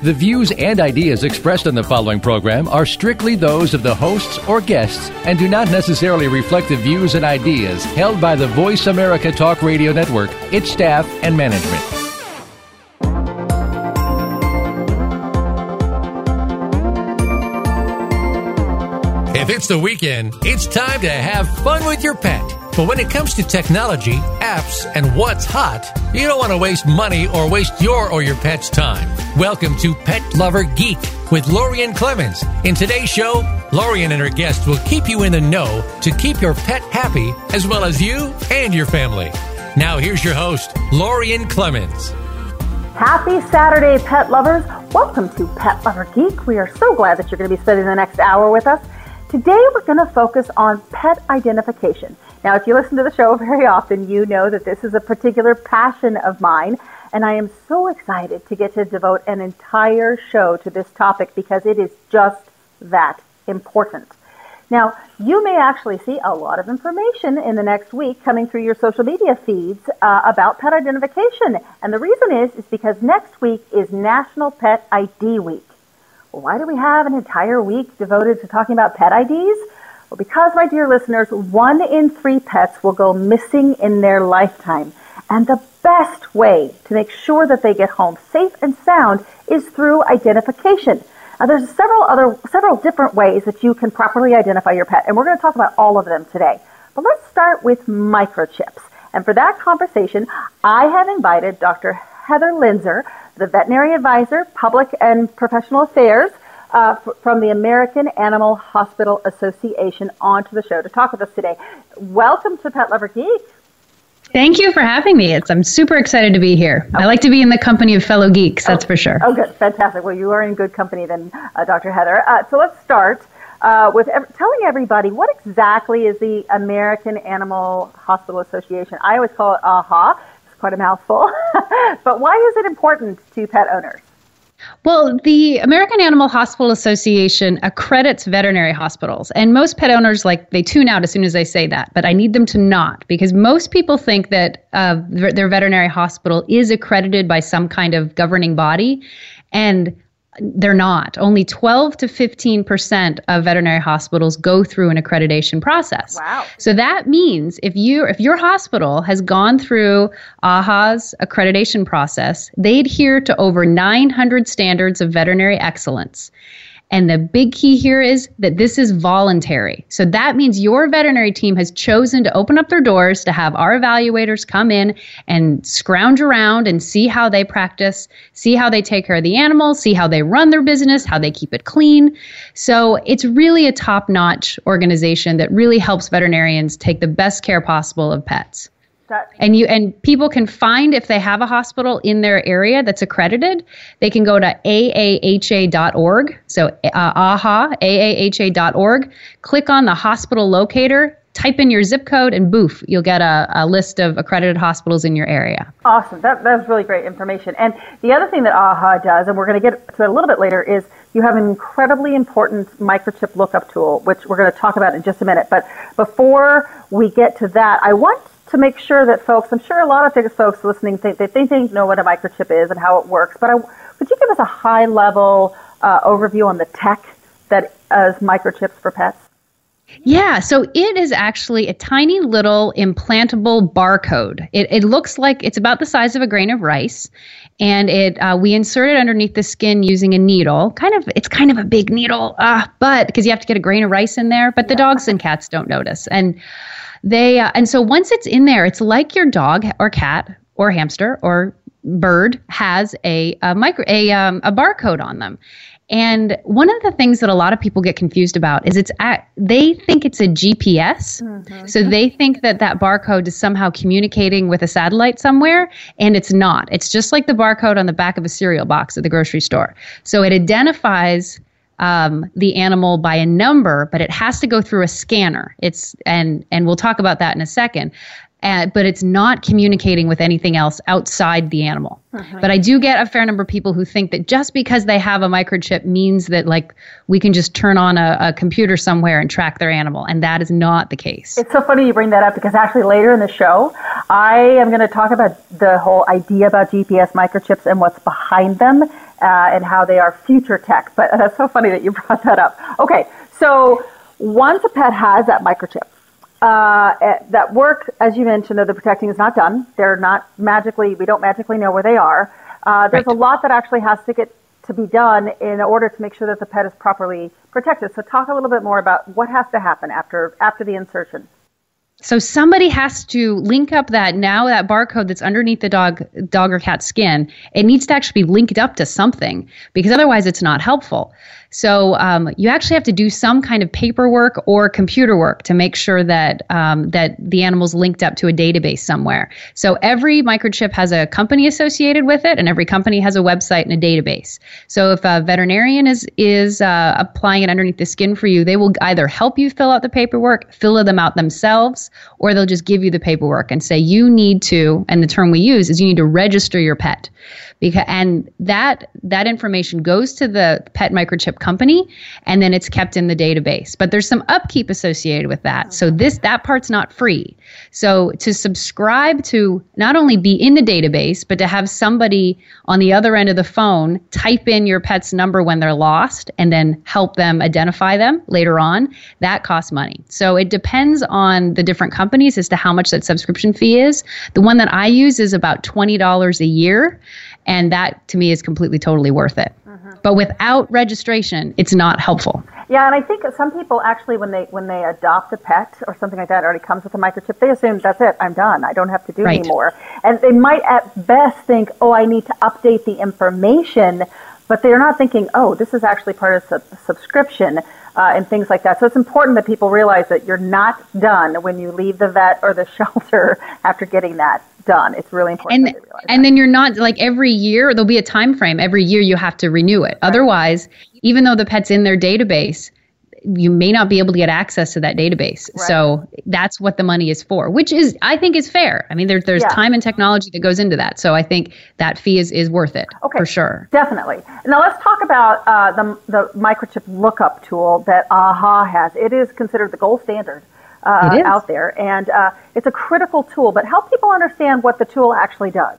The views and ideas expressed on the following program are strictly those of the hosts or guests and do not necessarily reflect the views and ideas held by the Voice America Talk Radio Network, its staff, and management. If it's the weekend, it's time to have fun with your pet. But when it comes to technology, apps, and what's hot, you don't want to waste money or waste your or your pet's time. Welcome to Pet Lover Geek with Lorien Clemens. In today's show, Lorien and her guests will keep you in the know to keep your pet happy as well as you and your family. Now, here's your host, Lorien Clemens. Happy Saturday, pet lovers. Welcome to Pet Lover Geek. We are so glad that you're going to be spending the next hour with us. Today, we're going to focus on pet identification. Now, if you listen to the show very often, you know that this is a particular passion of mine, and I am so excited to get to devote an entire show to this topic because it is just that important. Now, you may actually see a lot of information in the next week coming through your social media feeds uh, about pet identification. And the reason is, is because next week is National Pet ID Week. Why do we have an entire week devoted to talking about pet IDs? Well, because, my dear listeners, one in three pets will go missing in their lifetime. And the best way to make sure that they get home safe and sound is through identification. Now, there's several other, several different ways that you can properly identify your pet, and we're going to talk about all of them today. But let's start with microchips. And for that conversation, I have invited Dr. Heather Loenser, the veterinary advisor, public and professional affairs uh, f- from the American Animal Hospital Association, onto the show to talk with us today. Welcome to Pet Lover Geek. Thank you for having me. It's, I'm super excited to be here. Okay. I like to be in the company of fellow geeks, that's oh, for sure. Oh, good. Fantastic. Well, you are in good company then, uh, Dr. Heather. Uh, so let's start uh, with ev- telling everybody what exactly is the American Animal Hospital Association. I always call it AHA. Quite a mouthful. but why is it important to pet owners? Well, the American Animal Hospital Association accredits veterinary hospitals, and most pet owners like they tune out as soon as I say that. But I need them to not because most people think that uh, their veterinary hospital is accredited by some kind of governing body, and they're not. Only 12 to 15% of veterinary hospitals go through an accreditation process. Wow. So that means if you if your hospital has gone through AHA's accreditation process, they adhere to over 900 standards of veterinary excellence. And the big key here is that this is voluntary. So that means your veterinary team has chosen to open up their doors to have our evaluators come in and scrounge around and see how they practice, see how they take care of the animals, see how they run their business, how they keep it clean. So it's really a top notch organization that really helps veterinarians take the best care possible of pets. That, and you and people can find if they have a hospital in their area that's accredited they can go to aaha.org so uh, aha aaha.org click on the hospital locator type in your zip code and boof you'll get a, a list of accredited hospitals in your area. Awesome. That, that's really great information. And the other thing that aha does and we're going to get to it a little bit later is you have an incredibly important microchip lookup tool which we're going to talk about in just a minute. But before we get to that i want to make sure that folks, I'm sure a lot of folks listening think they think they know what a microchip is and how it works, but I, could you give us a high level uh, overview on the tech that is microchips for pets? Yeah, so it is actually a tiny little implantable barcode. It, it looks like it's about the size of a grain of rice, and it uh, we insert it underneath the skin using a needle. Kind of, it's kind of a big needle, uh, but because you have to get a grain of rice in there. But the dogs and cats don't notice, and they uh, and so once it's in there, it's like your dog or cat or hamster or bird has a, a micro a um, a barcode on them. And one of the things that a lot of people get confused about is it's at, they think it's a GPS. Mm-hmm. So they think that that barcode is somehow communicating with a satellite somewhere, and it's not. It's just like the barcode on the back of a cereal box at the grocery store. So it identifies um, the animal by a number, but it has to go through a scanner. It's and and we'll talk about that in a second. and, but it's not communicating with anything else outside the animal. Uh-huh. But I do get a fair number of people who think that just because they have a microchip means that like we can just turn on a, a, computer somewhere and track their animal, and that is not the case. It's so funny you bring that up because actually later in the show, I am going to talk about the whole idea about GPS microchips and what's behind them uh, and how they are future tech. But that's so funny that you brought that up. Okay, so once a pet has that microchip, uh, eh, that work, as you mentioned, of the protecting is not done. They're not magically, we don't magically know where they are. Uh, there's right. a lot that actually has to get to be done in order to make sure that the pet is properly protected. So talk a little bit more about what has to happen after, after the insertion. So somebody has to link up that now that barcode that's underneath the dog dog or cat skin. It needs to actually be linked up to something because otherwise it's not helpful. So um, you actually have to do some kind of paperwork or computer work to make sure that um, that the animal's linked up to a database somewhere. So every microchip has a company associated with it, and every company has a website and a database. So if a veterinarian is is uh, applying it underneath the skin for you, they will either help you fill out the paperwork, fill them out themselves, or they'll just give you the paperwork and say you need to. And the term we use is you need to register your pet because and that that information goes to the pet microchip company and then it's kept in the database. But there's some upkeep associated with that. So this that part's not free. So to subscribe to not only be in the database but to have somebody on the other end of the phone type in your pet's number when they're lost and then help them identify them later on that costs money. So it depends on the different companies as to how much that subscription fee is. The one that i use is about $20 a year and that to me is completely totally worth it. Mm-hmm. But without registration, it's not helpful. Yeah, and I think some people actually, when they when they adopt a pet or something like that, already comes with a microchip. They assume that's it. I'm done. I don't have to do right. anymore. And they might at best think, oh, I need to update the information, but they're not thinking, oh, this is actually part of the subscription. Uh, and things like that. So it's important that people realize that you're not done when you leave the vet or the shelter after getting that done. It's really important. And and that. then you're not like every year there'll be a time frame. Every year you have to renew it. Right. Otherwise, even though the pet's in their database, you may not be able to get access to that database. Right. So that's what the money is for, which is I think is fair. I mean, there's there's yeah. time and technology that goes into that. So I think that fee is, is worth it okay. for sure. Definitely. Now let's talk about uh, the the microchip lookup tool that AHA has. It is considered the gold standard uh, out there. And uh, it's a critical tool, but help people understand what the tool actually does.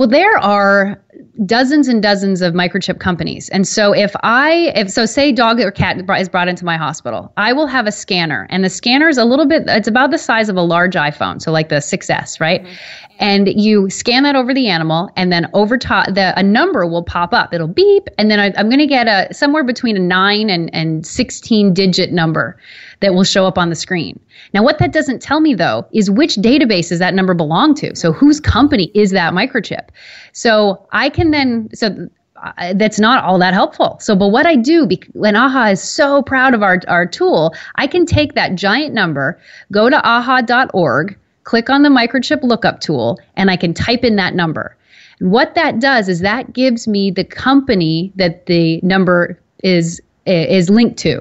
Well, there are dozens and dozens of microchip companies. And so if I if so say dog or cat is brought into my hospital, I will have a scanner and the scanner is a little bit it's about the size of a large iPhone, so like the 6S, right? Mm-hmm. And you scan that over the animal and then over top the a number will pop up. It'll beep and then I, am going to get a somewhere between a 9 and and 16 digit number that will show up on the screen. Now, what that doesn't tell me though is which database that number belong to? So, whose company is that microchip? So, I can then, so uh, that's not all that helpful. So, but what I do, when AHA is so proud of our, our tool, I can take that giant number, go to aha.org, click on the microchip lookup tool, and I can type in that number. And what that does is that gives me the company that the number is is linked to.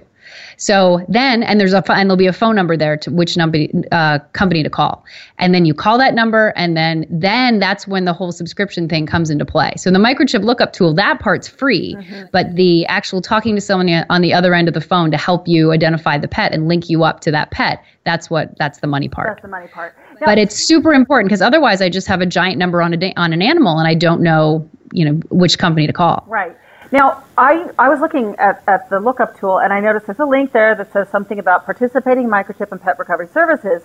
So then, and there's a and there'll be a phone number there to which number uh, company to call, and then you call that number, and then then that's when the whole subscription thing comes into play. So the microchip lookup tool that part's free, mm-hmm. but the actual talking to someone on the other end of the phone to help you identify the pet and link you up to that pet, that's what that's the money part. That's the money part. Now, but it's super important because otherwise, I just have a giant number on a on an animal, and I don't know you know which company to call. Right. Now, I, I was looking at, at the lookup tool and I noticed there's a link there that says something about participating microchip and pet recovery services.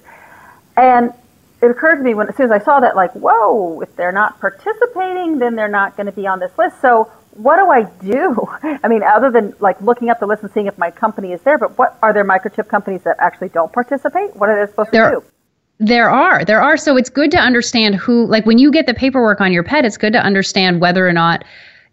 And it occurred to me when as soon as I saw that, like, whoa, if they're not participating, then they're not going to be on this list. So what do I do? I mean, other than like looking up the list and seeing if my company is there, but what are there microchip companies that actually don't participate? What are they supposed there, to do? There are. There are. So it's good to understand who, like when you get the paperwork on your pet, it's good to understand whether or not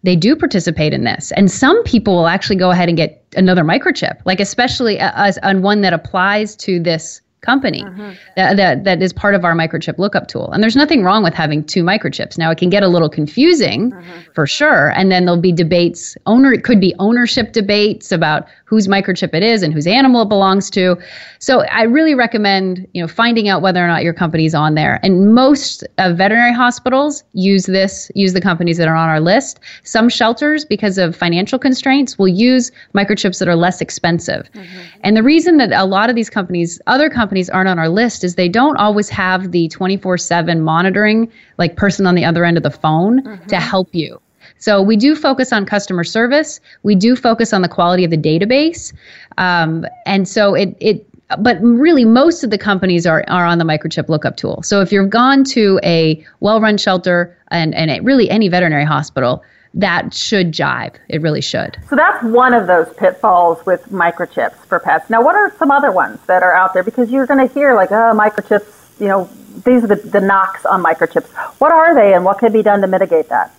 they do participate in this. And some people will actually go ahead and get another microchip, like especially as on one that applies to this company mm-hmm. that, that, that is part of our microchip lookup tool. And there's nothing wrong with having two microchips. Now it can get a little confusing mm-hmm. for sure. And then there'll be debates, owner it could be ownership debates about whose microchip it is and whose animal it belongs to. So I really recommend, you know, finding out whether or not your company's on there. And most uh, veterinary hospitals use this, use the companies that are on our list. Some shelters, because of financial constraints, will use microchips that are less expensive. Mm-hmm. And the reason that a lot of these companies, other companies aren't on our list is they don't always have the 24/7 monitoring like person on the other end of the phone mm-hmm. to help you. So we do focus on customer service. We do focus on the quality of the database, um, and so it it. But really, most of the companies are, are on the microchip lookup tool. So if you've gone to a well-run shelter and and really any veterinary hospital, that should jive. It really should. So that's one of those pitfalls with microchips for pets. Now, what are some other ones that are out there? Because you're going to hear like, oh, microchips, you know, these are the, the knocks on microchips. What are they and what can be done to mitigate that?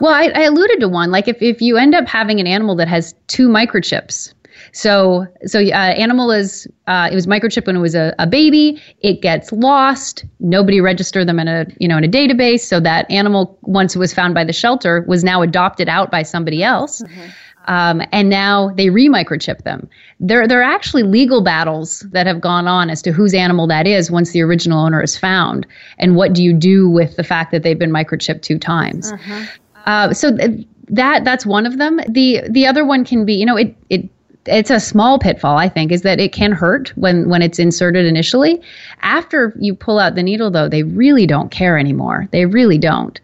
Well, I, I alluded to one. Like if, if you end up having an animal that has two microchips, so so uh, animal is uh, it was microchipped when it was a, a baby. It gets lost. Nobody registered them in a you know in a database. So that animal once it was found by the shelter was now adopted out by somebody else. Mm-hmm. Um, and now they re-microchip them. There, there are actually legal battles that have gone on as to whose animal that is once the original owner is found, and what do you do with the fact that they've been microchipped two times. Mm-hmm. Uh, so th- that that's one of them. The the other one can be, you know, it it it's a small pitfall i think is that it can hurt when when it's inserted initially. After you pull out the needle though they really don't care anymore. They really don't.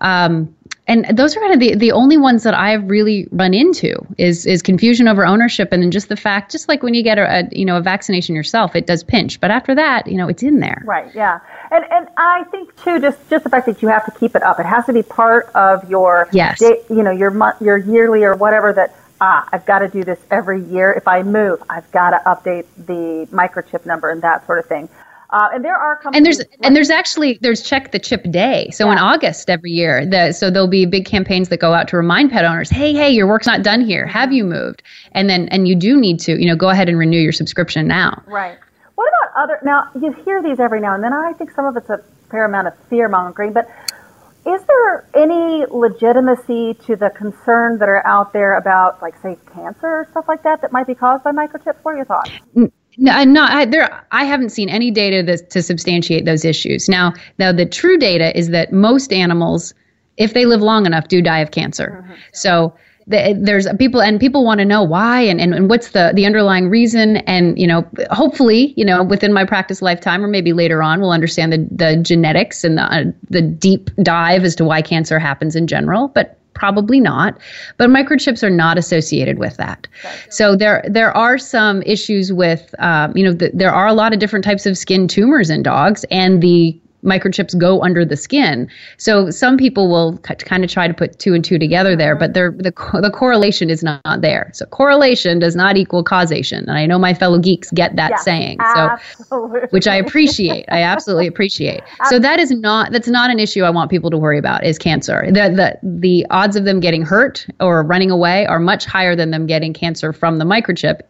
Um, and those are kind of the, the only ones that I've really run into is is confusion over ownership and then just the fact just like when you get a, a, you know a vaccination yourself it does pinch. But after that you know it's in there. Right yeah. And and I think too just just the fact that you have to keep it up. It has to be part of your yes. day, you know your month your yearly or whatever that ah I've got to do this every year. If I move I've got to update the microchip number and that sort of thing uh, and there are companies. And there's and there's actually there's check the chip day. So yeah. in August every year, the, so there'll be big campaigns that go out to remind pet owners, hey, hey, your work's not done here. Have you moved? And then and you do need to, you know, go ahead and renew your subscription now. Right. What about other? Now you hear these every now and then. I think some of it's a fair amount of fear mongering, but is there any legitimacy to the concerns that are out there about, like, say, cancer or stuff like that that might be caused by microchips? What are your thoughts? No, not. I, there, I haven't seen any data that, to substantiate those issues. Now, now the true data is that most animals, if they live long enough, do die of cancer. Mm-hmm. So the, there's people, and people want to know why and, and, and what's the the underlying reason. And you know, hopefully, you know, within my practice lifetime, or maybe later on, we'll understand the the genetics and the uh, the deep dive as to why cancer happens in general. But Probably not, but microchips are not associated with that. So there there are some issues with, um, you know, the, there are a lot of different types of skin tumors in dogs, and the microchips go under the skin. So some people will kind of try to put two and two together there, but the the correlation is not, not, there. So correlation does not equal causation, and I know my fellow geeks get that yes, saying. So, which I appreciate. I absolutely appreciate. So that is not that's not an issue I want people to worry about. Is cancer the the the odds of them getting hurt or running away are much higher than them getting cancer from the microchip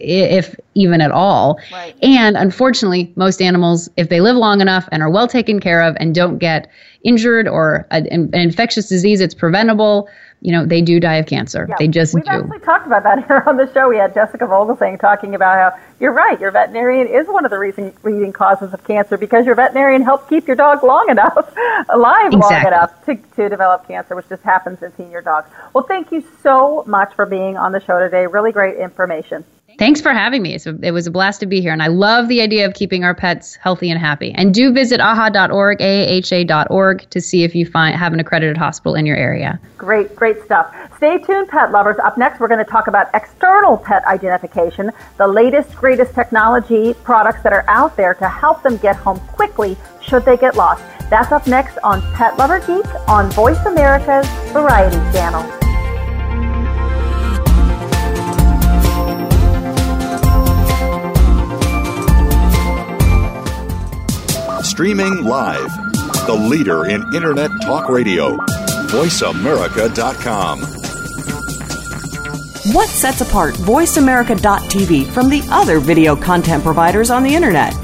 if even at all. Right. And unfortunately, most animals, if they live long enough and are well taken care of and don't get injured or a, an infectious disease, it's preventable. You know, they do die of cancer. Yeah. They just We've do. Actually talked about that here on the show. We had Jessica Vogelsang talking about how you're right. Your veterinarian is one of the reason, leading causes of cancer because your veterinarian helped keep your dog long enough, alive exactly. long enough to, to develop cancer, which just happens in senior dogs. Well, thank you so much for being on the show today. Really great information. Thanks for having me. It was a blast to be here. And I love the idea of keeping our pets healthy and happy. And do visit aha.org, AAHA.org, to see if you find have an accredited hospital in your area. Great, great stuff. Stay tuned, pet lovers. Up next, we're going to talk about external pet identification, the latest, greatest technology products that are out there to help them get home quickly should they get lost. That's up next on Pet Lover Geek on Voice America's Variety Channel. Streaming live. The leader in Internet talk radio. VoiceAmerica.com. What sets apart VoiceAmerica.tv from the other video content providers on the Internet?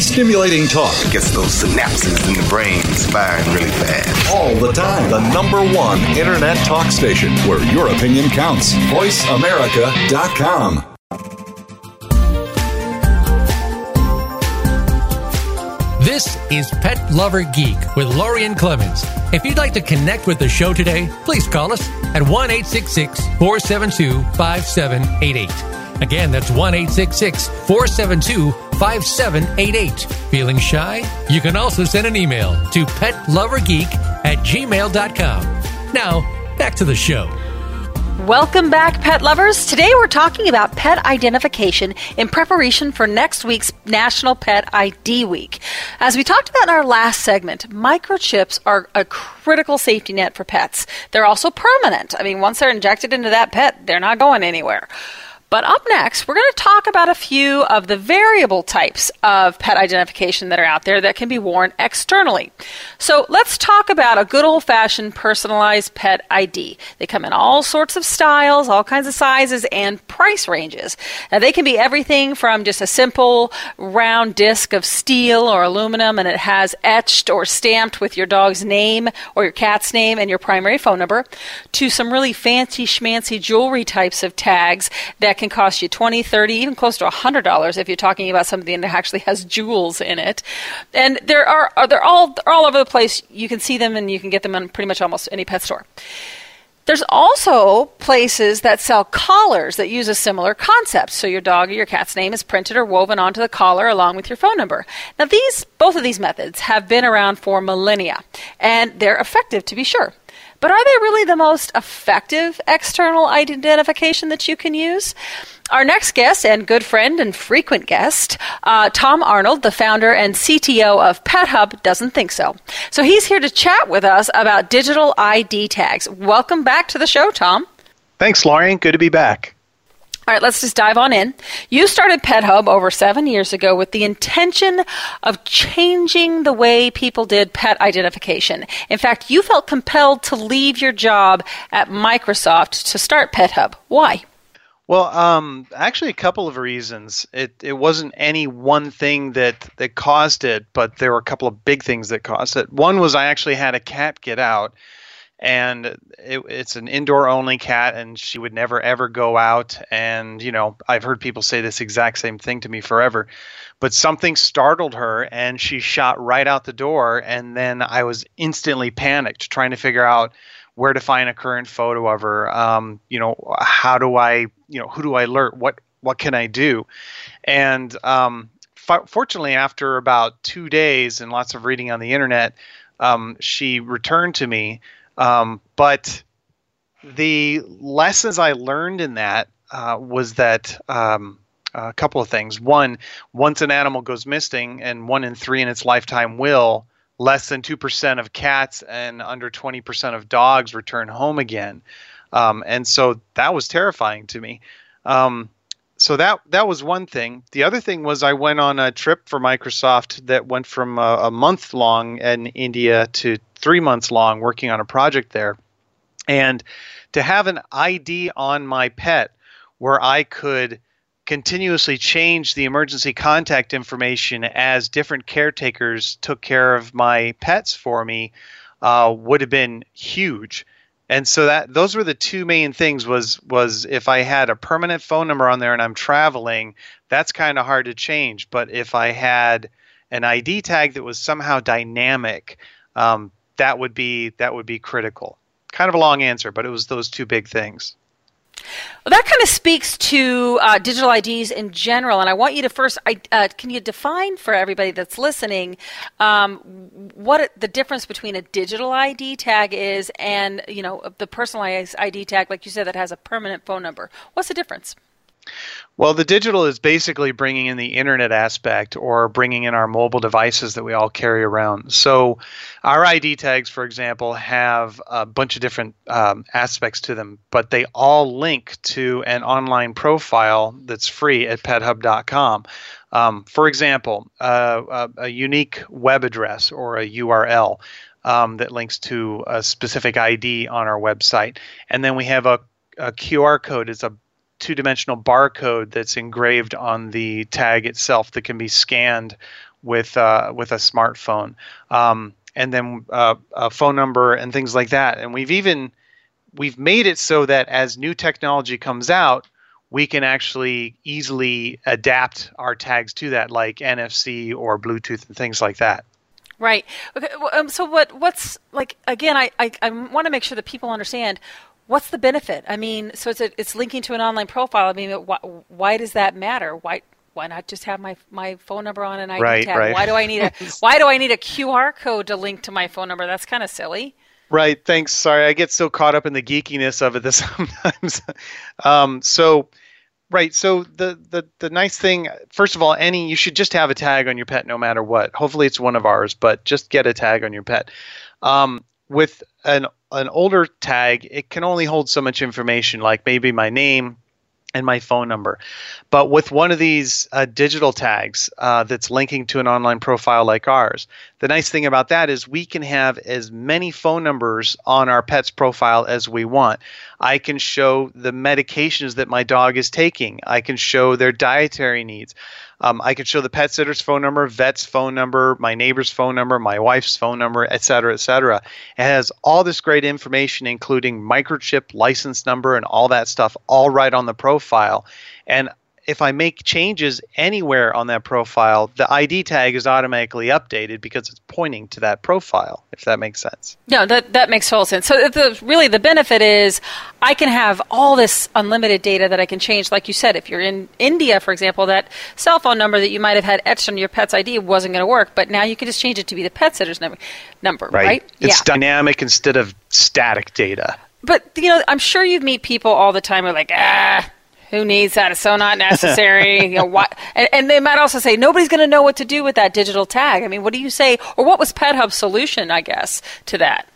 Stimulating talk. Gets those synapses in the brain firing really fast. All the time. The number one internet talk station where your opinion counts. VoiceAmerica.com. This is Pet Lover Geek with Lorien Clemens. If you'd like to connect with the show today, please call us at 1 472 5788. Again, that's 1 472 5788. Feeling shy? You can also send an email to petlovergeek at gmail.com. Now, back to the show. Welcome back, pet lovers. Today we're talking about pet identification in preparation for next week's National Pet ID Week. As we talked about in our last segment, microchips are a critical safety net for pets. They're also permanent. I mean, once they're injected into that pet, they're not going anywhere. But up next, we're going to talk about a few of the variable types of pet identification that are out there that can be worn externally. So let's talk about a good old fashioned personalized pet ID. They come in all sorts of styles, all kinds of sizes, and price ranges. Now, they can be everything from just a simple round disc of steel or aluminum and it has etched or stamped with your dog's name or your cat's name and your primary phone number to some really fancy schmancy jewelry types of tags that can can cost you 20 30 even close to $100 if you're talking about something that actually has jewels in it. And there are, they're all, they're all over the place. You can see them and you can get them in pretty much almost any pet store. There's also places that sell collars that use a similar concept. So your dog or your cat's name is printed or woven onto the collar along with your phone number. Now these both of these methods have been around for millennia and they're effective to be sure. But are they really the most effective external identification that you can use? Our next guest and good friend and frequent guest, uh, Tom Arnold, the founder and CTO of Pet Hub, doesn't think so. So he's here to chat with us about digital ID tags. Welcome back to the show, Tom. Thanks, Lauren. Good to be back. All right, let's just dive on in. You started Pet Hub over seven years ago with the intention of changing the way people did pet identification. In fact, you felt compelled to leave your job at Microsoft to start Pet Hub. Why? Well, um, actually, a couple of reasons. It it wasn't any one thing that that caused it, but there were a couple of big things that caused it. One was I actually had a cat get out and it, it's an indoor only cat and she would never ever go out. And you know i've heard people say this exact same thing to me forever. But something startled her and she shot right out the door and then i was instantly panicked trying to figure out where to find a current photo of her. Um, you know how do i you know who do i alert? What what can i do? And um, fortunately after about two days and lots of reading on the internet um, she returned to me um, but the lessons I learned in that uh, was that um, a couple of things. One, once an animal goes missing, and one in three in its lifetime will, less than 2% of cats and under 20% of dogs return home again. Um, and so that was terrifying to me. Um, so that that was one thing. The other thing was I went on a trip for Microsoft that went from a, a month long in India to three months long working on a project there. And to have an ID on my pet where I could continuously change the emergency contact information as different caretakers took care of my pets for me uh, would have been huge and so that those were the two main things was was if i had a permanent phone number on there and i'm traveling that's kind of hard to change. But if i had an id tag that was somehow dynamic um, that would be that would be critical. Kind of a long answer but it was those two big things well, that kind of speaks to uh, digital IDs in general, and I want you to first. Uh, can you define for everybody that's listening um, what the difference between a digital ID tag is and you know the personalized ID tag, like you said, that has a permanent phone number? What's the difference? Well, the digital is basically bringing in the internet aspect or bringing in our mobile devices that we all carry around. So, our ID tags, for example, have a bunch of different um, aspects to them, but they all link to an online profile that's free at pethub.com. Um, for example, uh, a, a, unique web address or a URL um, that links to a specific ID on our website. And then we have a, a QR code. It's a two dimensional barcode that's engraved on the tag itself that can be scanned with uh, with a smartphone, um, and then uh, a phone number and things like that. And we've even we've made it so that as new technology comes out, we can actually easily adapt our tags to that, like NFC or Bluetooth and things like that. Right. Okay. Um, so what? What's like again? I I, I want to make sure that people understand what's the benefit? I mean, so it's a, it's linking to an online profile. I mean, why, why does that matter? Why why not just have my my phone number on an ID right, tag? Right. Why do I need a why do I need a QR code to link to my phone number? That's kind of silly. Right. Thanks. Sorry, I get so caught up in the geekiness of it that sometimes. um, so, right. So the the the nice thing, first of all, any you should just have a tag on your pet, no matter what. Hopefully, it's one of ours, but just get a tag on your pet. Um, with an an older tag, it can only hold so much information, like maybe my name and my phone number. But with one of these uh, digital tags uh, that's linking to an online profile like ours, the nice thing about that is we can have as many phone numbers on our pet's profile as we want. I can show the medications that my dog is taking, I can show their dietary needs. Um, I can show the pet sitter's phone number, vet's phone number, my neighbor's phone number, my wife's phone number, et cetera, et cetera. It has all this great information, including microchip license number and all that stuff, all right on the profile. And if I make changes anywhere on that profile, the ID tag is automatically updated because it's pointing to that profile. If that makes sense. No, that that makes total sense. So the, really, the benefit is I can have all this unlimited data that I can change. Like you said, if you're in India, for example, that cell phone number that you might have had etched on your pet's ID wasn't going to work, but now you can just change it to be the pet sitter's number. Number, right? right? It's yeah. dynamic instead of static data. But you know, I'm sure you meet people all the time who are like, ah who needs that? It's so not necessary. you know, what? And, and, they might also say nobody's going to know what to do with that digital tag. I mean, what do you say, or what was PetHub's solution? I guess to that.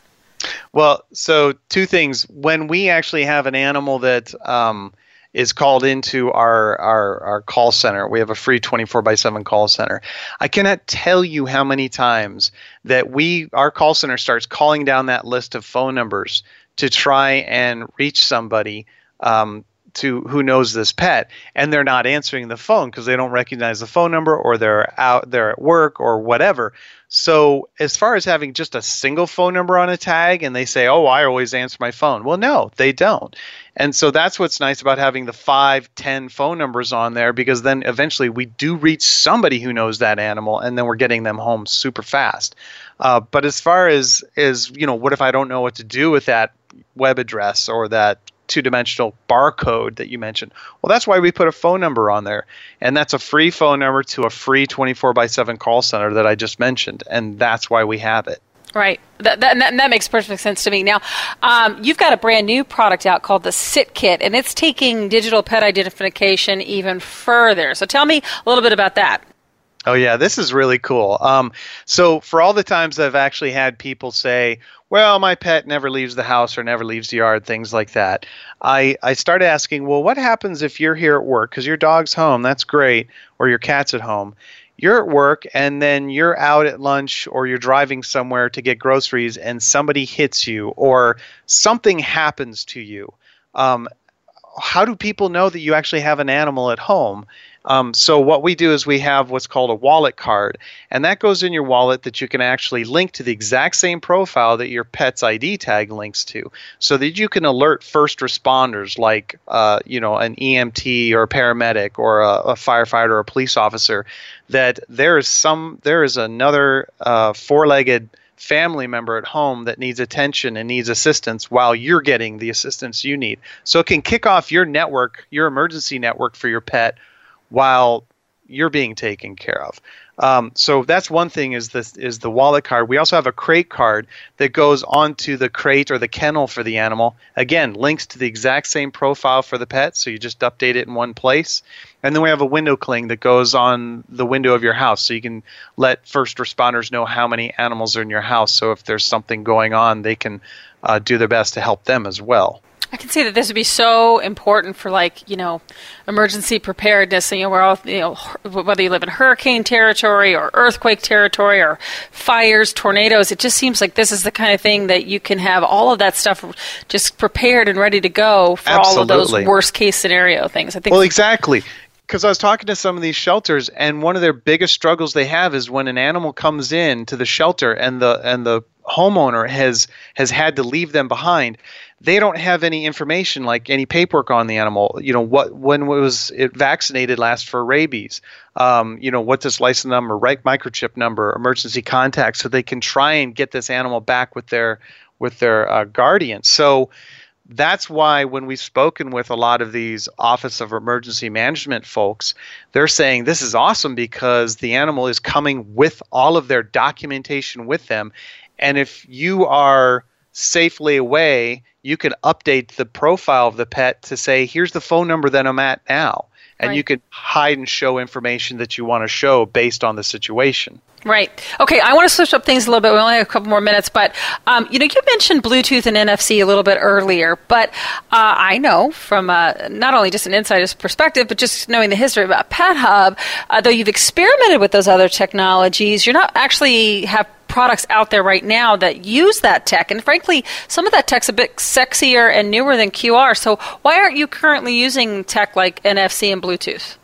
Well, so two things. When we actually have an animal that um, is called into our, our, our call center, we have a free 24 by 7 call center. I cannot tell you how many times that we our call center starts calling down that list of phone numbers to try and reach somebody um, to who knows this pet and they're not answering the phone because they don't recognize the phone number or they're out they're at work or whatever. So as far as having just a single phone number on a tag and they say oh i always answer my phone. Well no they don't. And so that's what's nice about having the five ten phone numbers on there because then eventually we do reach somebody who knows that animal and then we're getting them home super fast. Uh, but as far as as you know what if i don't know what to do with that web address or that two dimensional barcode that you mentioned. Well, that's why we put a phone number on there. And that's a free phone number to a free 24 by 7 call center that I just mentioned. And that's why we have it. Right. That, that, that, makes perfect sense to me. Now, um, you've got a brand new product out called the Sit Kit, and it's taking digital pet identification even further. So tell me a little bit about that. Oh yeah, this is really cool. Um, so for all the times I've actually had people say, "Well, my pet never leaves the house or never leaves the yard," things like that, I I started asking, "Well, what happens if you're here at work because your dog's home? That's great, or your cat's at home." you're at work and then you're out at lunch or you're driving somewhere to get groceries and somebody hits you or something happens to you. Um, how do people know that you actually have an animal at home? Um, so what we do is we have what's called a wallet card, and that goes in your wallet that you can actually link to the exact same profile that your pet's ID tag links to, so that you can alert first responders like uh, you know an EMT or a paramedic or a, a, firefighter or a police officer that there is some there is another uh, four-legged family member at home that needs attention and needs assistance while you're getting the assistance you need. So it can kick off your network, your emergency network for your pet while you're being taken care of. Um, so that's one thing is this is the wallet card. We also have a crate card that goes onto the crate or the kennel for the animal. Again, links to the exact same profile for the pet, so you just update it in one place. And then we have a window cling that goes on the window of your house, so you can let first responders know how many animals are in your house. So if there's something going on, they can uh, do their best to help them as well. I can see that this would be so important for like you know emergency preparedness. You know, we're all you know whether you live in hurricane territory or earthquake territory or fires, tornadoes. It just seems like this is the kind of thing that you can have all of that stuff just prepared and ready to go for Absolutely. all of those worst case scenario things. I think. Well, exactly. Because I was talking to some of these shelters, and one of their biggest struggles they have is when an animal comes in to the shelter, and the and the homeowner has has had to leave them behind they don't have any information like any paperwork on the animal. You know what when was it vaccinated last for rabies? Um, you know what's its license number right microchip number emergency contact so they can try and get this animal back with their with their uh, guardian. So that's why when we've spoken with a lot of these office of emergency management folks they're saying this is awesome because the animal is coming with all of their documentation with them. And if you are safely away you can update the profile of the pet to say, here's the phone number that I'm at now. And right. you can hide and show information that you want to show based on the situation. Right. Okay. I want to switch up things a little bit. We only have a couple more minutes, but um, you know, you mentioned Bluetooth and NFC a little bit earlier. But uh, I know from uh, not only just an insider's perspective, but just knowing the history about Pet Hub, uh, though you've experimented with those other technologies, you're not actually have products out there right now that use that tech. And frankly, some of that tech's a bit sexier and newer than QR. So why aren't you currently using tech like NFC and Bluetooth?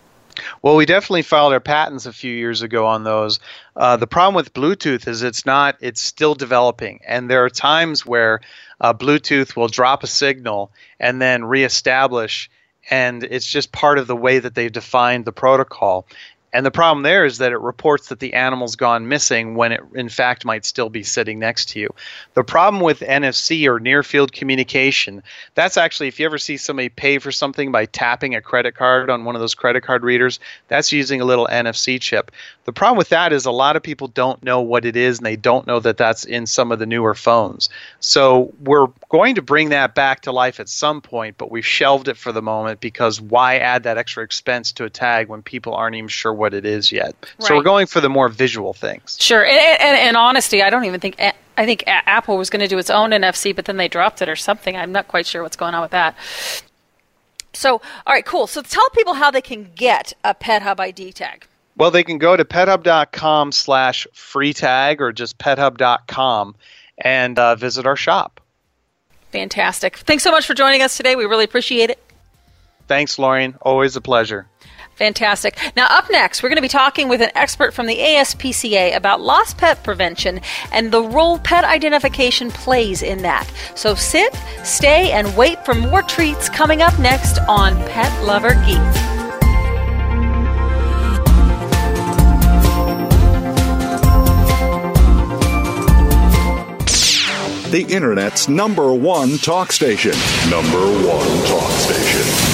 Well, we definitely filed our patents a few years ago on those. Uh, the problem with Bluetooth is it's not, it's still developing. And there are times where uh, Bluetooth will drop a signal and then reestablish and it's just part of the way that they've defined the protocol. And the problem there is that it reports that the animal's gone missing when it, in fact, might still be sitting next to you. The problem with NFC or near field communication, that's actually, if you ever see somebody pay for something by tapping a credit card on one of those credit card readers, that's using a little NFC chip. The problem with that is a lot of people don't know what it is and they don't know that that's in some of the newer phones. So we're going to bring that back to life at some point, but we've shelved it for the moment because why add that extra expense to a tag when people aren't even sure what it is yet. Right. So we're going for the more visual things. Sure. And, and, and honesty, I don't even think. I think Apple was going to do its own NFC, but then they dropped it or something. I'm not quite sure what's going on with that. So, all right, cool. So tell people how they can get a Pet Hub ID tag. Well, they can go to pethub.com slash free tag or just pethub.com and uh, visit our shop. Fantastic. Thanks so much for joining us today. We really appreciate it. Thanks, Lauren. Always a pleasure. Fantastic. Now, up next, we're going to be talking with an expert from the ASPCA about lost pet prevention and the role pet identification plays in that. So sit, stay, and wait for more treats coming up next on Pet Lover Geek. the Internet's number one talk station. Number one talk station.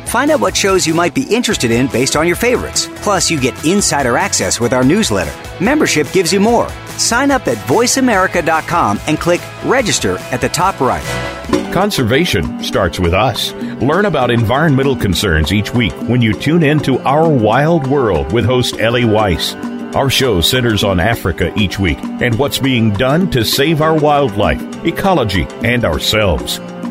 Find out what shows you might be interested in based on your favorites. Plus, you get insider access with our newsletter. Membership gives you more. Sign up at voiceamerica.com and click register at the top right. Conservation starts with us. Learn about environmental concerns each week when you tune in to Our Wild World with host Ellie Weiss. Our show centers on Africa each week and what's being done to save our wildlife, ecology, and ourselves.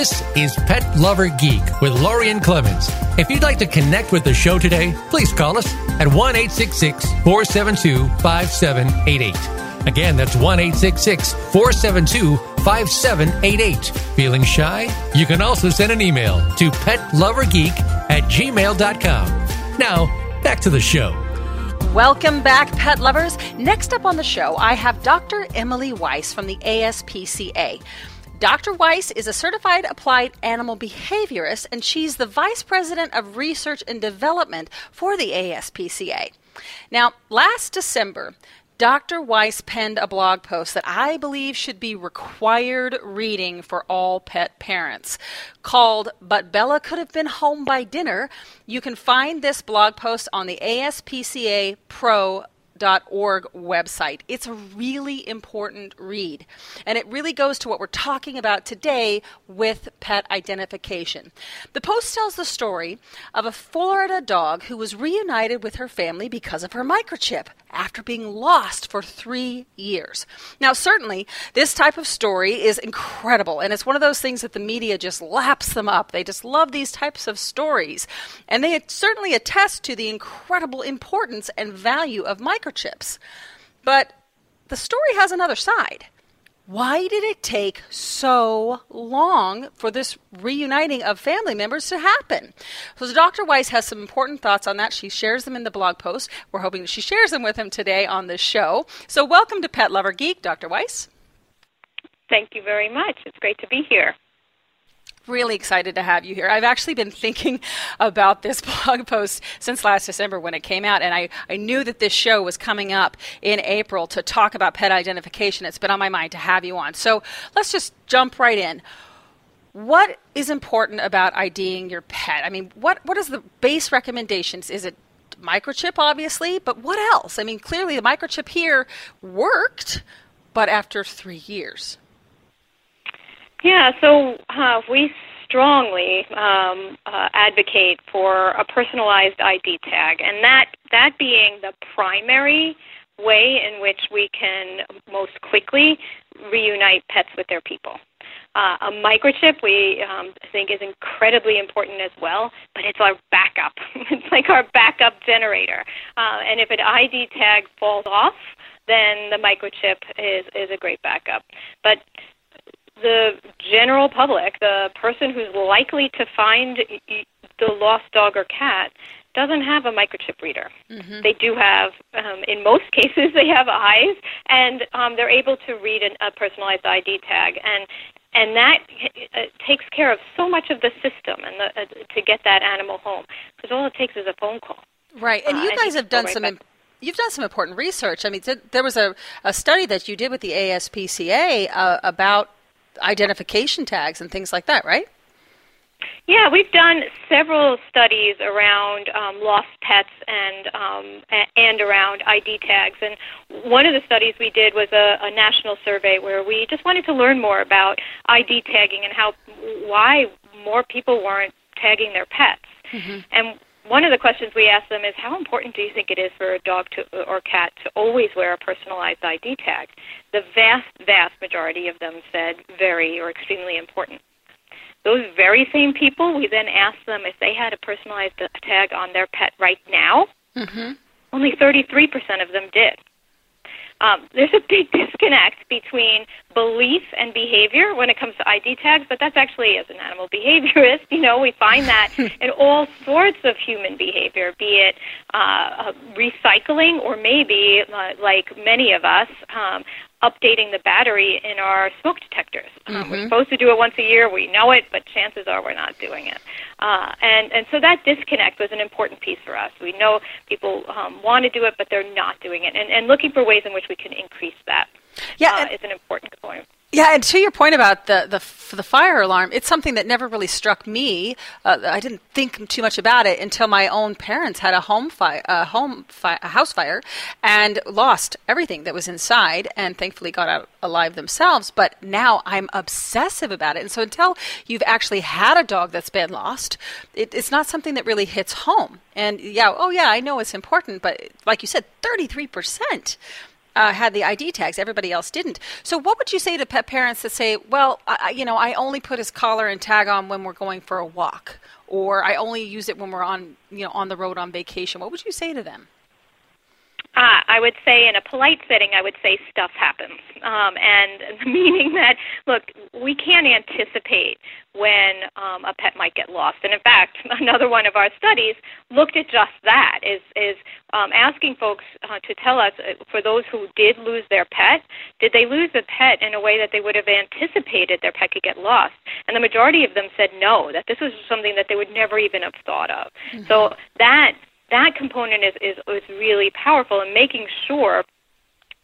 This is Pet Lover Geek with Lorien Clemens. If you'd like to connect with the show today, please call us at 1 472 5788. Again, that's 1 472 5788. Feeling shy? You can also send an email to petlovergeek at gmail.com. Now, back to the show. Welcome back, pet lovers. Next up on the show, I have Dr. Emily Weiss from the ASPCA. Dr. Weiss is a certified applied animal behaviorist, and she's the vice president of research and development for the ASPCA. Now, last December, Dr. Weiss penned a blog post that I believe should be required reading for all pet parents called But Bella Could Have Been Home by Dinner. You can find this blog post on the ASPCA Pro org website. It's a really important read, and it really goes to what we're talking about today with pet identification. The post tells the story of a Florida dog who was reunited with her family because of her microchip after being lost for three years. Now, certainly, this type of story is incredible, and it's one of those things that the media just laps them up. They just love these types of stories, and they certainly attest to the incredible importance and value of microchips. But the story has another side why did it take so long for this reuniting of family members to happen? So, Dr. Weiss has some important thoughts on that. She shares them in the blog post. We're hoping that she shares them with him today on this show. So, welcome to Pet Lover Geek, Dr. Weiss. Thank you very much. It's great to be here really excited to have you here. I've actually been thinking about this blog post since last December when it came out, and I, I knew that this show was coming up in April to talk about pet identification. It's been on my mind to have you on. So let's just jump right in. What is important about IDing your pet? I mean, what, what is the base recommendations? Is it microchip, obviously, but what else? I mean, clearly the microchip here worked, but after three years. Yeah, so uh, we strongly um, uh, advocate for a personalized ID tag, and that that being the primary way in which we can most quickly reunite pets with their people. Uh, a microchip we um, think is incredibly important as well, but it's our backup. it's like our backup generator. Uh, and if an ID tag falls off, then the microchip is, is a great backup. But the general public, the person who's likely to find the lost dog or cat, doesn't have a microchip reader. Mm-hmm. They do have, um, in most cases, they have eyes, and um, they're able to read an, a personalized ID tag, and and that uh, takes care of so much of the system and the, uh, to get that animal home because all it takes is a phone call. Right, and uh, you guys have done right some. Imp- you've done some important research. I mean, there was a, a study that you did with the ASPCA uh, about identification tags and things like that, right? Yeah, we've done several studies around um, lost pets and um, and around ID tags. And one of the studies we did was a, a national survey where we just wanted to learn more about ID tagging and how why more people weren't tagging their pets. Mm-hmm. And one of the questions we ask them is, how important do you think it is for a dog to, or cat to always wear a personalized ID tag? The vast, vast majority of them said very or extremely important. Those very same people, we then asked them if they had a personalized tag on their pet right now. Mm-hmm. Only 33% of them did. Um, there's a big disconnect between belief and behavior when it comes to ID tags, but that's actually, as an animal behaviorist, you know, we find that in all sorts of human behavior, be it uh, recycling or maybe, uh, like many of us, um, updating the battery in our smoke detectors. Um, mm-hmm. we're supposed to do it once a year. We know it, but chances are we're not doing it. Uh, and and so that disconnect was an important piece for us. We know people um, want to do it, but they're not doing it, and and looking for ways in which we can increase that. Yeah, uh, is an important component. Yeah, and to your point about the the, the fire alarm, it's something that never really struck me. Uh, I didn't think too much about it until my own parents had a home fire, a home a house fire, and lost everything that was inside, and thankfully got out alive themselves. But now I'm obsessive about it, and so until you've actually had a dog that's been lost, it, it's not something that really hits home. And yeah, oh yeah, I know it's important, but like you said, thirty three percent uh, had the ID tags. Everybody else didn't. So, what would you say to pet parents that say, "Well, I, you know, I only put his collar and tag on when we're going for a walk, or I only use it when we're on, you know, on the road on vacation"? What would you say to them? Uh, I would say in a polite setting, I would say stuff happens. Um, and meaning that, look, we can't anticipate when um, a pet might get lost. And in fact, another one of our studies looked at just that, is, is um, asking folks uh, to tell us, uh, for those who did lose their pet, did they lose the pet in a way that they would have anticipated their pet could get lost? And the majority of them said no, that this was something that they would never even have thought of. Mm-hmm. So that that component is, is, is really powerful in making sure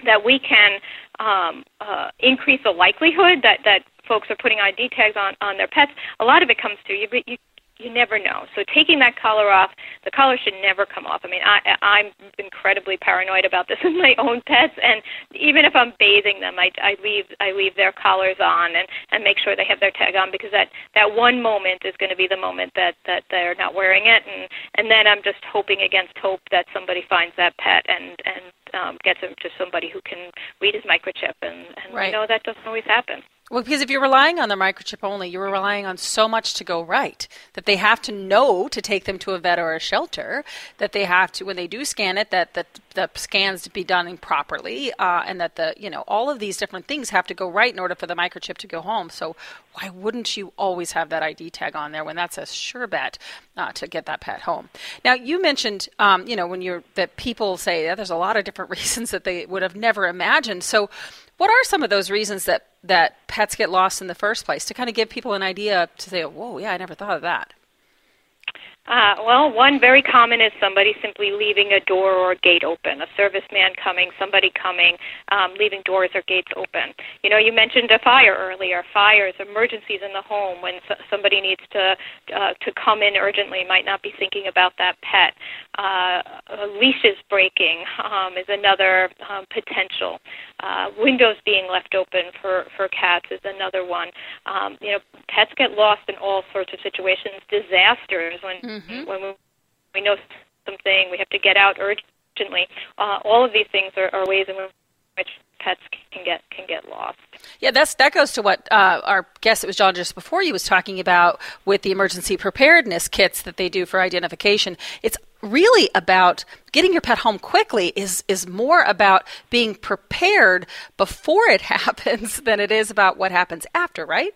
that we can um, uh, increase the likelihood that, that folks are putting ID tags on, on their pets. A lot of it comes to you, you you never know. So taking that collar off, the collar should never come off. I mean, I, I'm incredibly paranoid about this with my own pets, and even if I'm bathing them, I, I leave I leave their collars on and and make sure they have their tag on because that that one moment is going to be the moment that that they're not wearing it, and and then I'm just hoping against hope that somebody finds that pet and and um, gets him to somebody who can read his microchip, and and right. we know that doesn't always happen. Well, because if you're relying on the microchip only, you're relying on so much to go right that they have to know to take them to a vet or a shelter. That they have to, when they do scan it, that the, the scans be done properly, uh, and that the you know all of these different things have to go right in order for the microchip to go home. So why wouldn't you always have that ID tag on there when that's a sure bet uh, to get that pet home? Now you mentioned, um, you know, when you're that people say yeah, there's a lot of different reasons that they would have never imagined. So what are some of those reasons that, that pets get lost in the first place to kind of give people an idea to say, whoa, yeah, I never thought of that? Uh, well, one very common is somebody simply leaving a door or a gate open, a serviceman coming, somebody coming, um, leaving doors or gates open. You know, you mentioned a fire earlier. Fires, emergencies in the home when so- somebody needs to uh, to come in urgently, might not be thinking about that pet. Uh, leashes breaking um, is another um, potential. Uh, windows being left open for for cats is another one. Um, you know, pets get lost in all sorts of situations. Disasters when mm-hmm. when we, we know something, we have to get out urgently. Uh, all of these things are, are ways in which pets can get can get lost. Yeah, that's that goes to what uh, our guest that was John just before you was talking about with the emergency preparedness kits that they do for identification. It's really about getting your pet home quickly is is more about being prepared before it happens than it is about what happens after, right?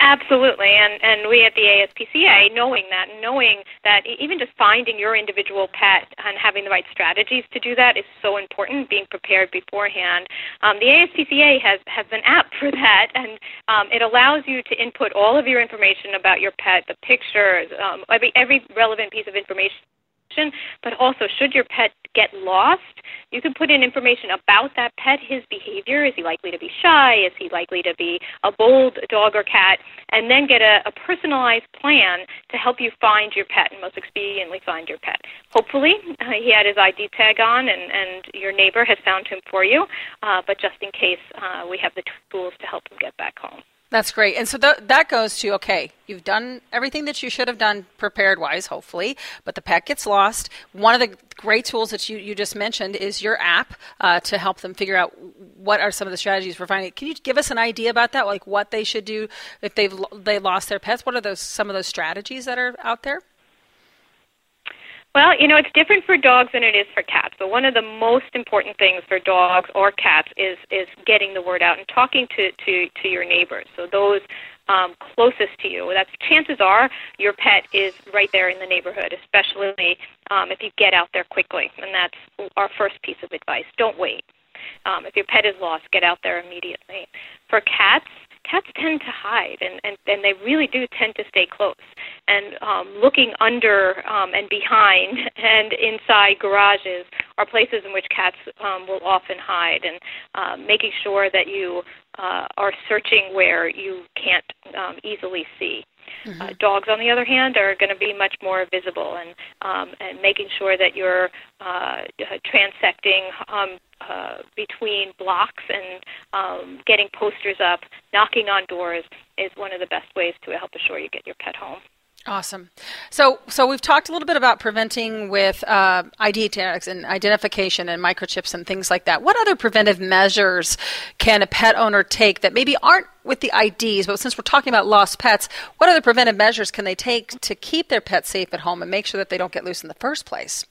Absolutely, and and we at the ASPCA, knowing that, knowing that even just finding your individual pet and having the right strategies to do that is so important. Being prepared beforehand. Um, the ASPCA has has an app for that, and um, it allows you to input all of your information about your pet, the pictures, um, every every relevant piece of information but also should your pet get lost, you can put in information about that pet, his behavior. Is he likely to be shy? Is he likely to be a bold dog or cat? And then get a, a personalized plan to help you find your pet and most expediently find your pet. Hopefully, uh, he had his ID tag on and, and your neighbor has found him for you, uh, but just in case, uh, we have the tools to help him get back home. That's great. And so th- that goes to okay, you've done everything that you should have done prepared wise, hopefully, but the pet gets lost. One of the great tools that you, you just mentioned is your app uh, to help them figure out what are some of the strategies for finding. Can you give us an idea about that? Like what they should do if they've they lost their pets? What are those some of those strategies that are out there? Well, you know, it's different for dogs than it is for cats. But one of the most important things for dogs or cats is is getting the word out and talking to to to your neighbors. So those um, closest to you. That's chances are your pet is right there in the neighborhood, especially um, if you get out there quickly. And that's our first piece of advice. Don't wait. Um, if your pet is lost, get out there immediately. For cats, cats tend to hide and, and, and they really do tend to stay close. And um, looking under um, and behind and inside garages are places in which cats um, will often hide, and uh, making sure that you uh, are searching where you can't um, easily see. Mm-hmm. Uh, dogs, on the other hand, are going to be much more visible, and um, and making sure that you're uh, transecting um, uh, between blocks and um, getting posters up, knocking on doors is one of the best ways to help assure you get your pet home. Awesome. So, so we've talked a little bit about preventing with uh, ID tags and identification and microchips and things like that. What other preventive measures can a pet owner take that maybe aren't with the IDs, but since we're talking about lost pets, what other preventive measures can they take to keep their pets safe at home and make sure that they don't get loose in the first place?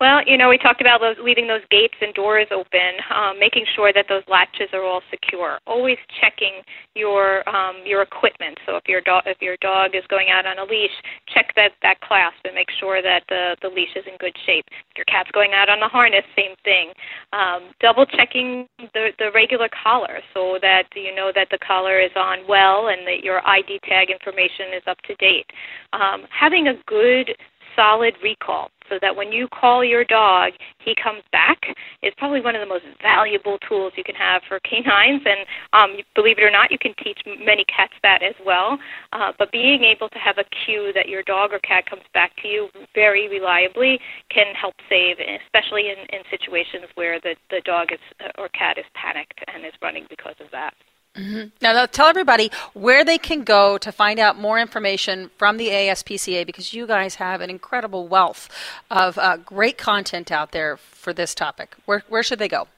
Well, you know, we talked about those, leaving those gates and doors open, um, making sure that those latches are all secure. Always checking your um, your equipment. So if your dog if your dog is going out on a leash, check that that clasp and make sure that the the leash is in good shape. If your cat's going out on the harness, same thing. Um, double checking the the regular collar so that you know that the collar is on well and that your ID tag information is up to date. Um, having a good solid recall so that when you call your dog, he comes back is probably one of the most valuable tools you can have for canines. And um, believe it or not, you can teach many cats that as well. Uh, but being able to have a cue that your dog or cat comes back to you very reliably can help save, especially in, in situations where the, the dog is or cat is panicked and is running because of that. Mm-hmm. Now, tell everybody where they can go to find out more information from the ASPCA because you guys have an incredible wealth of uh, great content out there for this topic. Where, where should they go?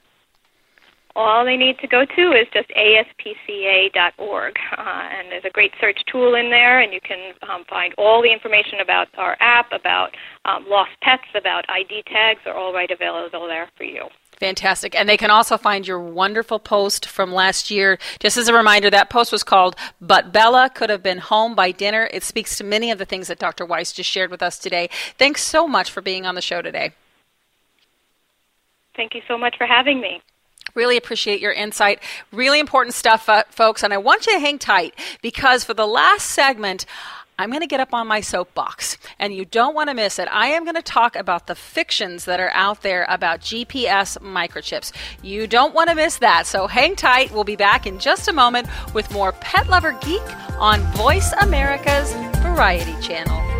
All they need to go to is just aspca.org, uh, and there's a great search tool in there, and you can um, find all the information about our app, about um, lost pets, about ID tags, are all right available there for you. Fantastic. And they can also find your wonderful post from last year. Just as a reminder, that post was called But Bella Could Have Been Home by Dinner. It speaks to many of the things that Dr. Weiss just shared with us today. Thanks so much for being on the show today. Thank you so much for having me. Really appreciate your insight. Really important stuff, uh, folks. And I want you to hang tight because for the last segment, I'm going to get up on my soapbox, and you don't want to miss it. I am going to talk about the fictions that are out there about GPS microchips. You don't want to miss that, so hang tight. We'll be back in just a moment with more Pet Lover Geek on Voice America's Variety Channel.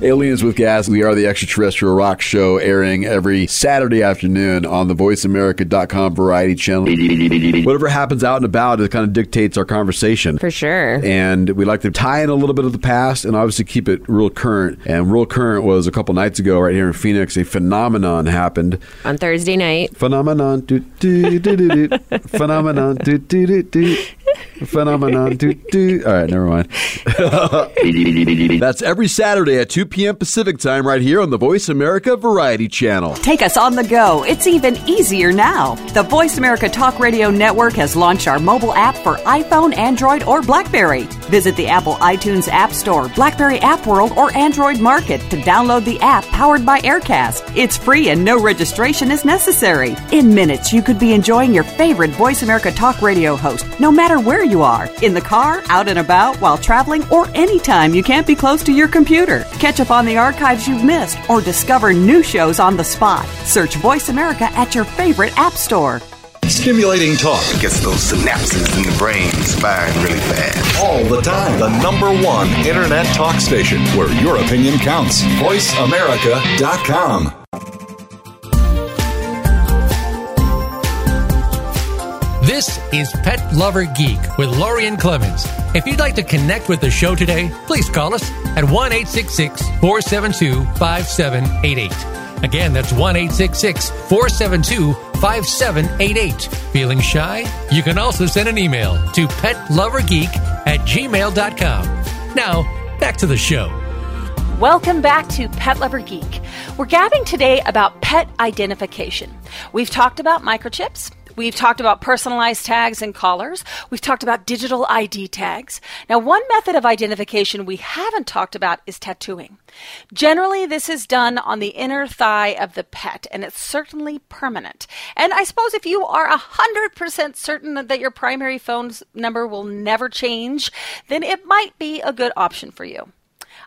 Aliens with Gas. We are the extraterrestrial rock show airing every Saturday afternoon on the VoiceAmerica.com variety channel. Whatever happens out and about, it kind of dictates our conversation. For sure. And we like to tie in a little bit of the past and obviously keep it real current. And real current was a couple nights ago right here in Phoenix, a phenomenon happened. On Thursday night. Phenomenon. Do, do, do, do, do. phenomenon. Do, do, do, do. Phenomenon. Do, do. All right, never mind. That's every Saturday at 2 p.m. Pacific time right here on the Voice America Variety Channel. Take us on the go. It's even easier now. The Voice America Talk Radio Network has launched our mobile app for iPhone, Android, or Blackberry. Visit the Apple iTunes App Store, Blackberry App World, or Android Market to download the app powered by Aircast. It's free and no registration is necessary. In minutes, you could be enjoying your favorite Voice America Talk Radio host, no matter where you are in the car, out and about, while traveling, or anytime you can't be close to your computer. Catch up on the archives you've missed or discover new shows on the spot. Search Voice America at your favorite app store. Stimulating talk gets those synapses in the brain firing really fast. all the time. The number one internet talk station where your opinion counts. VoiceAmerica.com. This is Pet Lover Geek with Lorien Clemens. If you'd like to connect with the show today, please call us at 1 866 472 5788. Again, that's 1 472 5788. Feeling shy? You can also send an email to petlovergeek at gmail.com. Now, back to the show. Welcome back to Pet Lover Geek. We're gabbing today about pet identification. We've talked about microchips. We've talked about personalized tags and collars. We've talked about digital ID tags. Now, one method of identification we haven't talked about is tattooing. Generally, this is done on the inner thigh of the pet, and it's certainly permanent. And I suppose if you are 100% certain that your primary phone number will never change, then it might be a good option for you.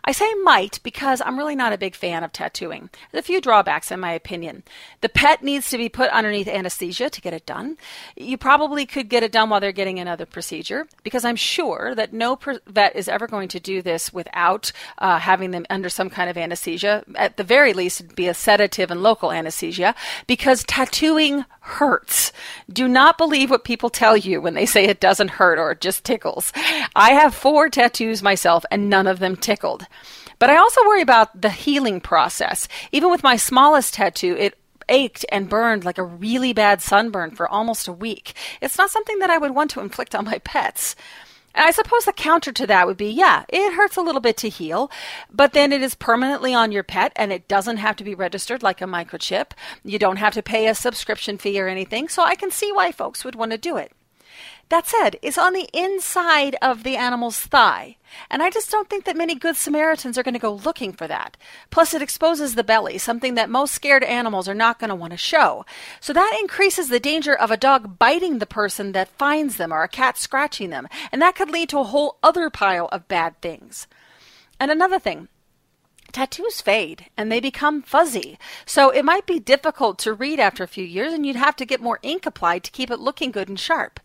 I say might because I'm really not a big fan of tattooing. There's a few drawbacks, in my opinion. The pet needs to be put underneath anesthesia to get it done. You probably could get it done while they're getting another procedure because I'm sure that no vet is ever going to do this without uh, having them under some kind of anesthesia. At the very least, it'd be a sedative and local anesthesia because tattooing hurts. Do not believe what people tell you when they say it doesn't hurt or it just tickles. I have four tattoos myself and none of them tickled. But I also worry about the healing process. Even with my smallest tattoo, it ached and burned like a really bad sunburn for almost a week. It's not something that I would want to inflict on my pets. And I suppose the counter to that would be yeah, it hurts a little bit to heal, but then it is permanently on your pet and it doesn't have to be registered like a microchip. You don't have to pay a subscription fee or anything, so I can see why folks would want to do it. That said, it's on the inside of the animal's thigh. And I just don't think that many good Samaritans are going to go looking for that. Plus, it exposes the belly, something that most scared animals are not going to want to show. So that increases the danger of a dog biting the person that finds them or a cat scratching them. And that could lead to a whole other pile of bad things. And another thing, tattoos fade and they become fuzzy. So it might be difficult to read after a few years and you'd have to get more ink applied to keep it looking good and sharp.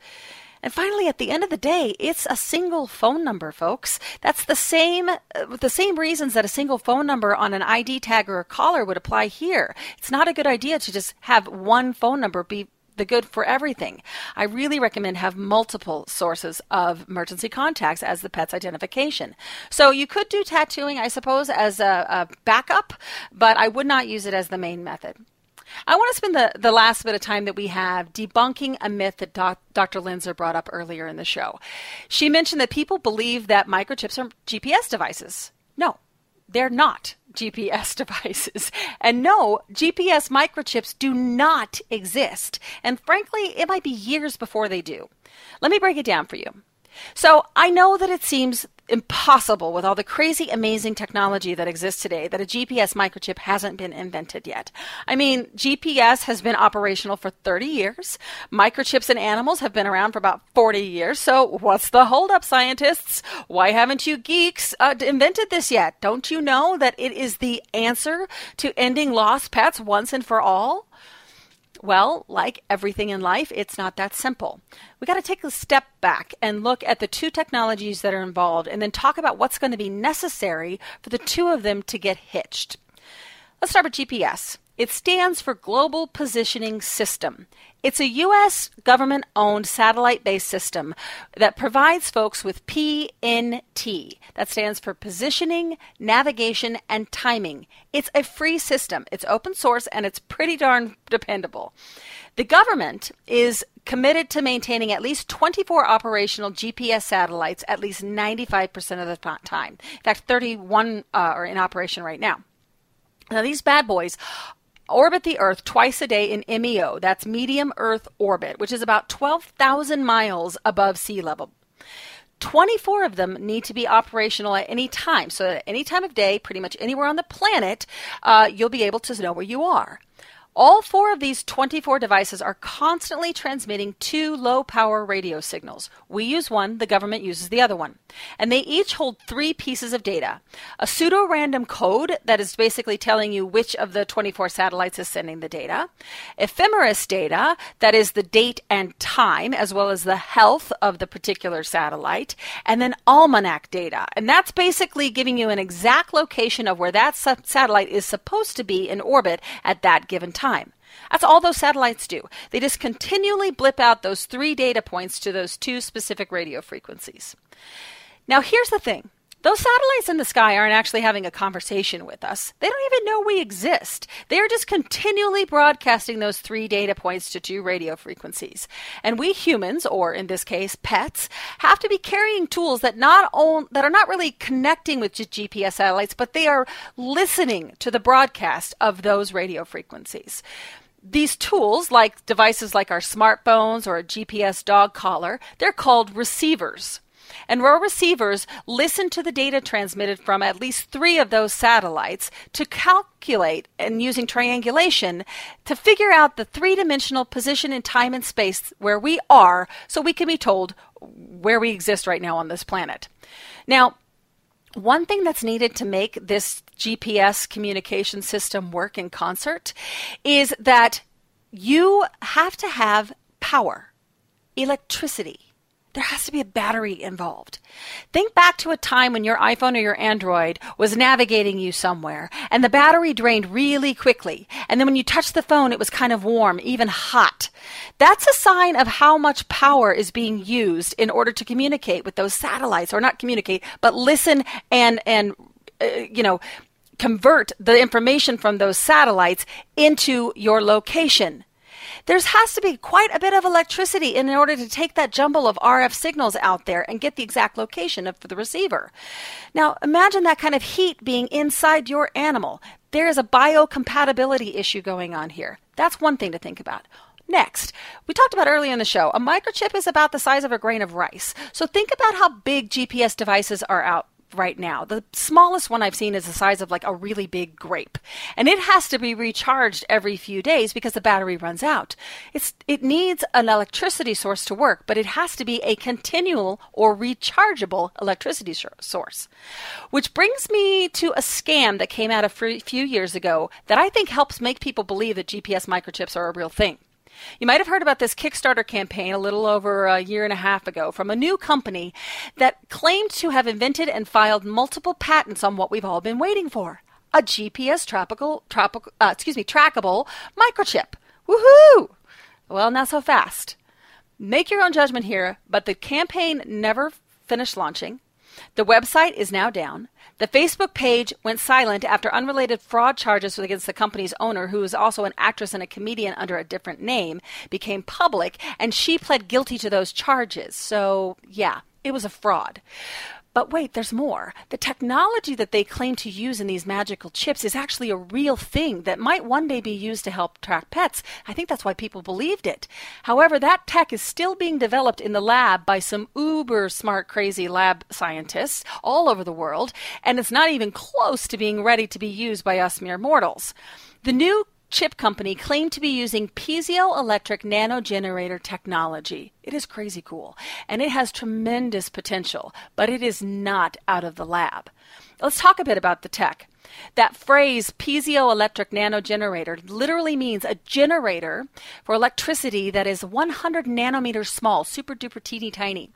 And finally, at the end of the day, it's a single phone number, folks. That's the same, uh, the same reasons that a single phone number on an ID tag or a collar would apply here. It's not a good idea to just have one phone number be the good for everything. I really recommend have multiple sources of emergency contacts as the pet's identification. So you could do tattooing, I suppose, as a, a backup, but I would not use it as the main method. I want to spend the, the last bit of time that we have debunking a myth that doc, Dr. Loenser brought up earlier in the show. She mentioned that people believe that microchips are GPS devices. No, they're not GPS devices. And no, GPS microchips do not exist. And frankly, it might be years before they do. Let me break it down for you. So I know that it seems impossible with all the crazy, amazing technology that exists today that a GPS microchip hasn't been invented yet. I mean, GPS has been operational for 30 years. Microchips in animals have been around for about 40 years. So what's the holdup, scientists? Why haven't you geeks uh, invented this yet? Don't you know that it is the answer to ending lost pets once and for all? Well, like everything in life, it's not that simple. We got to take a step back and look at the two technologies that are involved and then talk about what's going to be necessary for the two of them to get hitched. Let's start with GPS. It stands for Global Positioning System. It's a U.S. government owned satellite based system that provides folks with PNT. That stands for Positioning, Navigation, and Timing. It's a free system, it's open source, and it's pretty darn dependable. The government is committed to maintaining at least 24 operational GPS satellites at least 95% of the time. In fact, 31 uh, are in operation right now. Now, these bad boys orbit the Earth twice a day in MEO, that's medium Earth orbit, which is about 12,000 miles above sea level. 24 of them need to be operational at any time. So, at any time of day, pretty much anywhere on the planet, uh, you'll be able to know where you are. All four of these 24 devices are constantly transmitting two low power radio signals. We use one, the government uses the other one. And they each hold three pieces of data a pseudo random code that is basically telling you which of the 24 satellites is sending the data, ephemeris data that is the date and time, as well as the health of the particular satellite, and then almanac data. And that's basically giving you an exact location of where that satellite is supposed to be in orbit at that given time time. That's all those satellites do. They just continually blip out those three data points to those two specific radio frequencies. Now, here's the thing those satellites in the sky aren't actually having a conversation with us. They don't even know we exist. They are just continually broadcasting those three data points to two radio frequencies. And we humans, or in this case, pets, have to be carrying tools that not own, that are not really connecting with GPS satellites, but they are listening to the broadcast of those radio frequencies these tools, like devices like our smartphones or a GPS dog collar, they're called receivers. And RO receivers listen to the data transmitted from at least three of those satellites to calculate and using triangulation to figure out the three dimensional position in time and space where we are so we can be told where we exist right now on this planet. Now, one thing that's needed to make this GPS communication system work in concert is that you have to have power, electricity there has to be a battery involved. Think back to a time when your iPhone or your Android was navigating you somewhere and the battery drained really quickly. And then when you touched the phone, it was kind of warm, even hot. That's a sign of how much power is being used in order to communicate with those satellites, or not communicate, but listen and, and, uh, you know, convert the information from those satellites into your location there has to be quite a bit of electricity in order to take that jumble of RF signals out there and get the exact location of the receiver. Now, imagine that kind of heat being inside your animal. There is a biocompatibility issue going on here. That's one thing to think about. Next, we talked about earlier in the show, a microchip is about the size of a grain of rice. So think about how big GPS devices are out right now. The smallest one I've seen is the size of like a really big grape. And it has to be recharged every few days because the battery runs out. It's, it needs an electricity source to work, but it has to be a continual or rechargeable electricity source. Which brings me to a scam that came out a few years ago that I think helps make people believe that GPS microchips are a real thing. You might have heard about this Kickstarter campaign a little over a year and a half ago from a new company that claimed to have invented and filed multiple patents on what we've all been waiting for a GPS tropical, tropical uh, excuse me, trackable microchip. Woohoo! Well, not so fast. Make your own judgment here, but the campaign never finished launching. The website is now down. The Facebook page went silent after unrelated fraud charges against the company's owner, who is also an actress and a comedian under a different name, became public, and she pled guilty to those charges. So, yeah, it was a fraud. But wait, there's more. The technology that they claim to use in these magical chips is actually a real thing that might one day be used to help track pets. I think that's why people believed it. However, that tech is still being developed in the lab by some uber smart, crazy lab scientists all over the world, and it's not even close to being ready to be used by us mere mortals. The new chip company claimed to be using piezoelectric nanogenerator technology. It is crazy cool, and it has tremendous potential, but it is not out of the lab. Let's talk a bit about the tech. That phrase, piezoelectric nanogenerator, literally means a generator for electricity that is 100 nanometers small, super duper teeny tiny.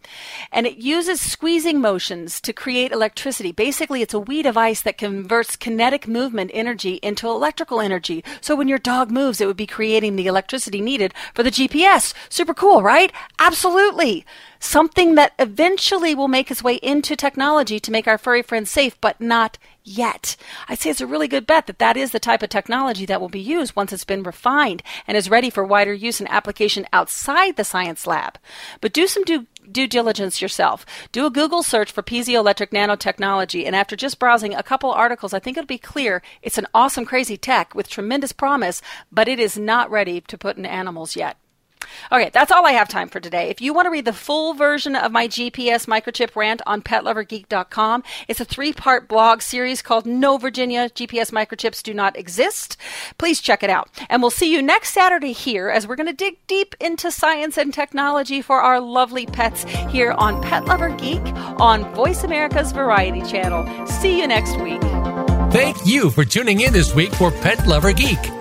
And it uses squeezing motions to create electricity. Basically, it's a wee device that converts kinetic movement energy into electrical energy. So when your dog moves, it would be creating the electricity needed for the GPS. Super cool, right? Absolutely something that eventually will make its way into technology to make our furry friends safe, but not yet. I'd say it's a really good bet that that is the type of technology that will be used once it's been refined and is ready for wider use and application outside the science lab. But do some due, due diligence yourself. Do a Google search for piezoelectric nanotechnology, and after just browsing a couple articles, I think it'll be clear it's an awesome, crazy tech with tremendous promise, but it is not ready to put in animals yet. Okay, that's all I have time for today. If you want to read the full version of my GPS microchip rant on petlovergeek.com, it's a three part blog series called No Virginia GPS Microchips Do Not Exist. Please check it out. And we'll see you next Saturday here as we're going to dig deep into science and technology for our lovely pets here on Pet Lover Geek on Voice America's Variety Channel. See you next week. Thank you for tuning in this week for Pet Lover Geek.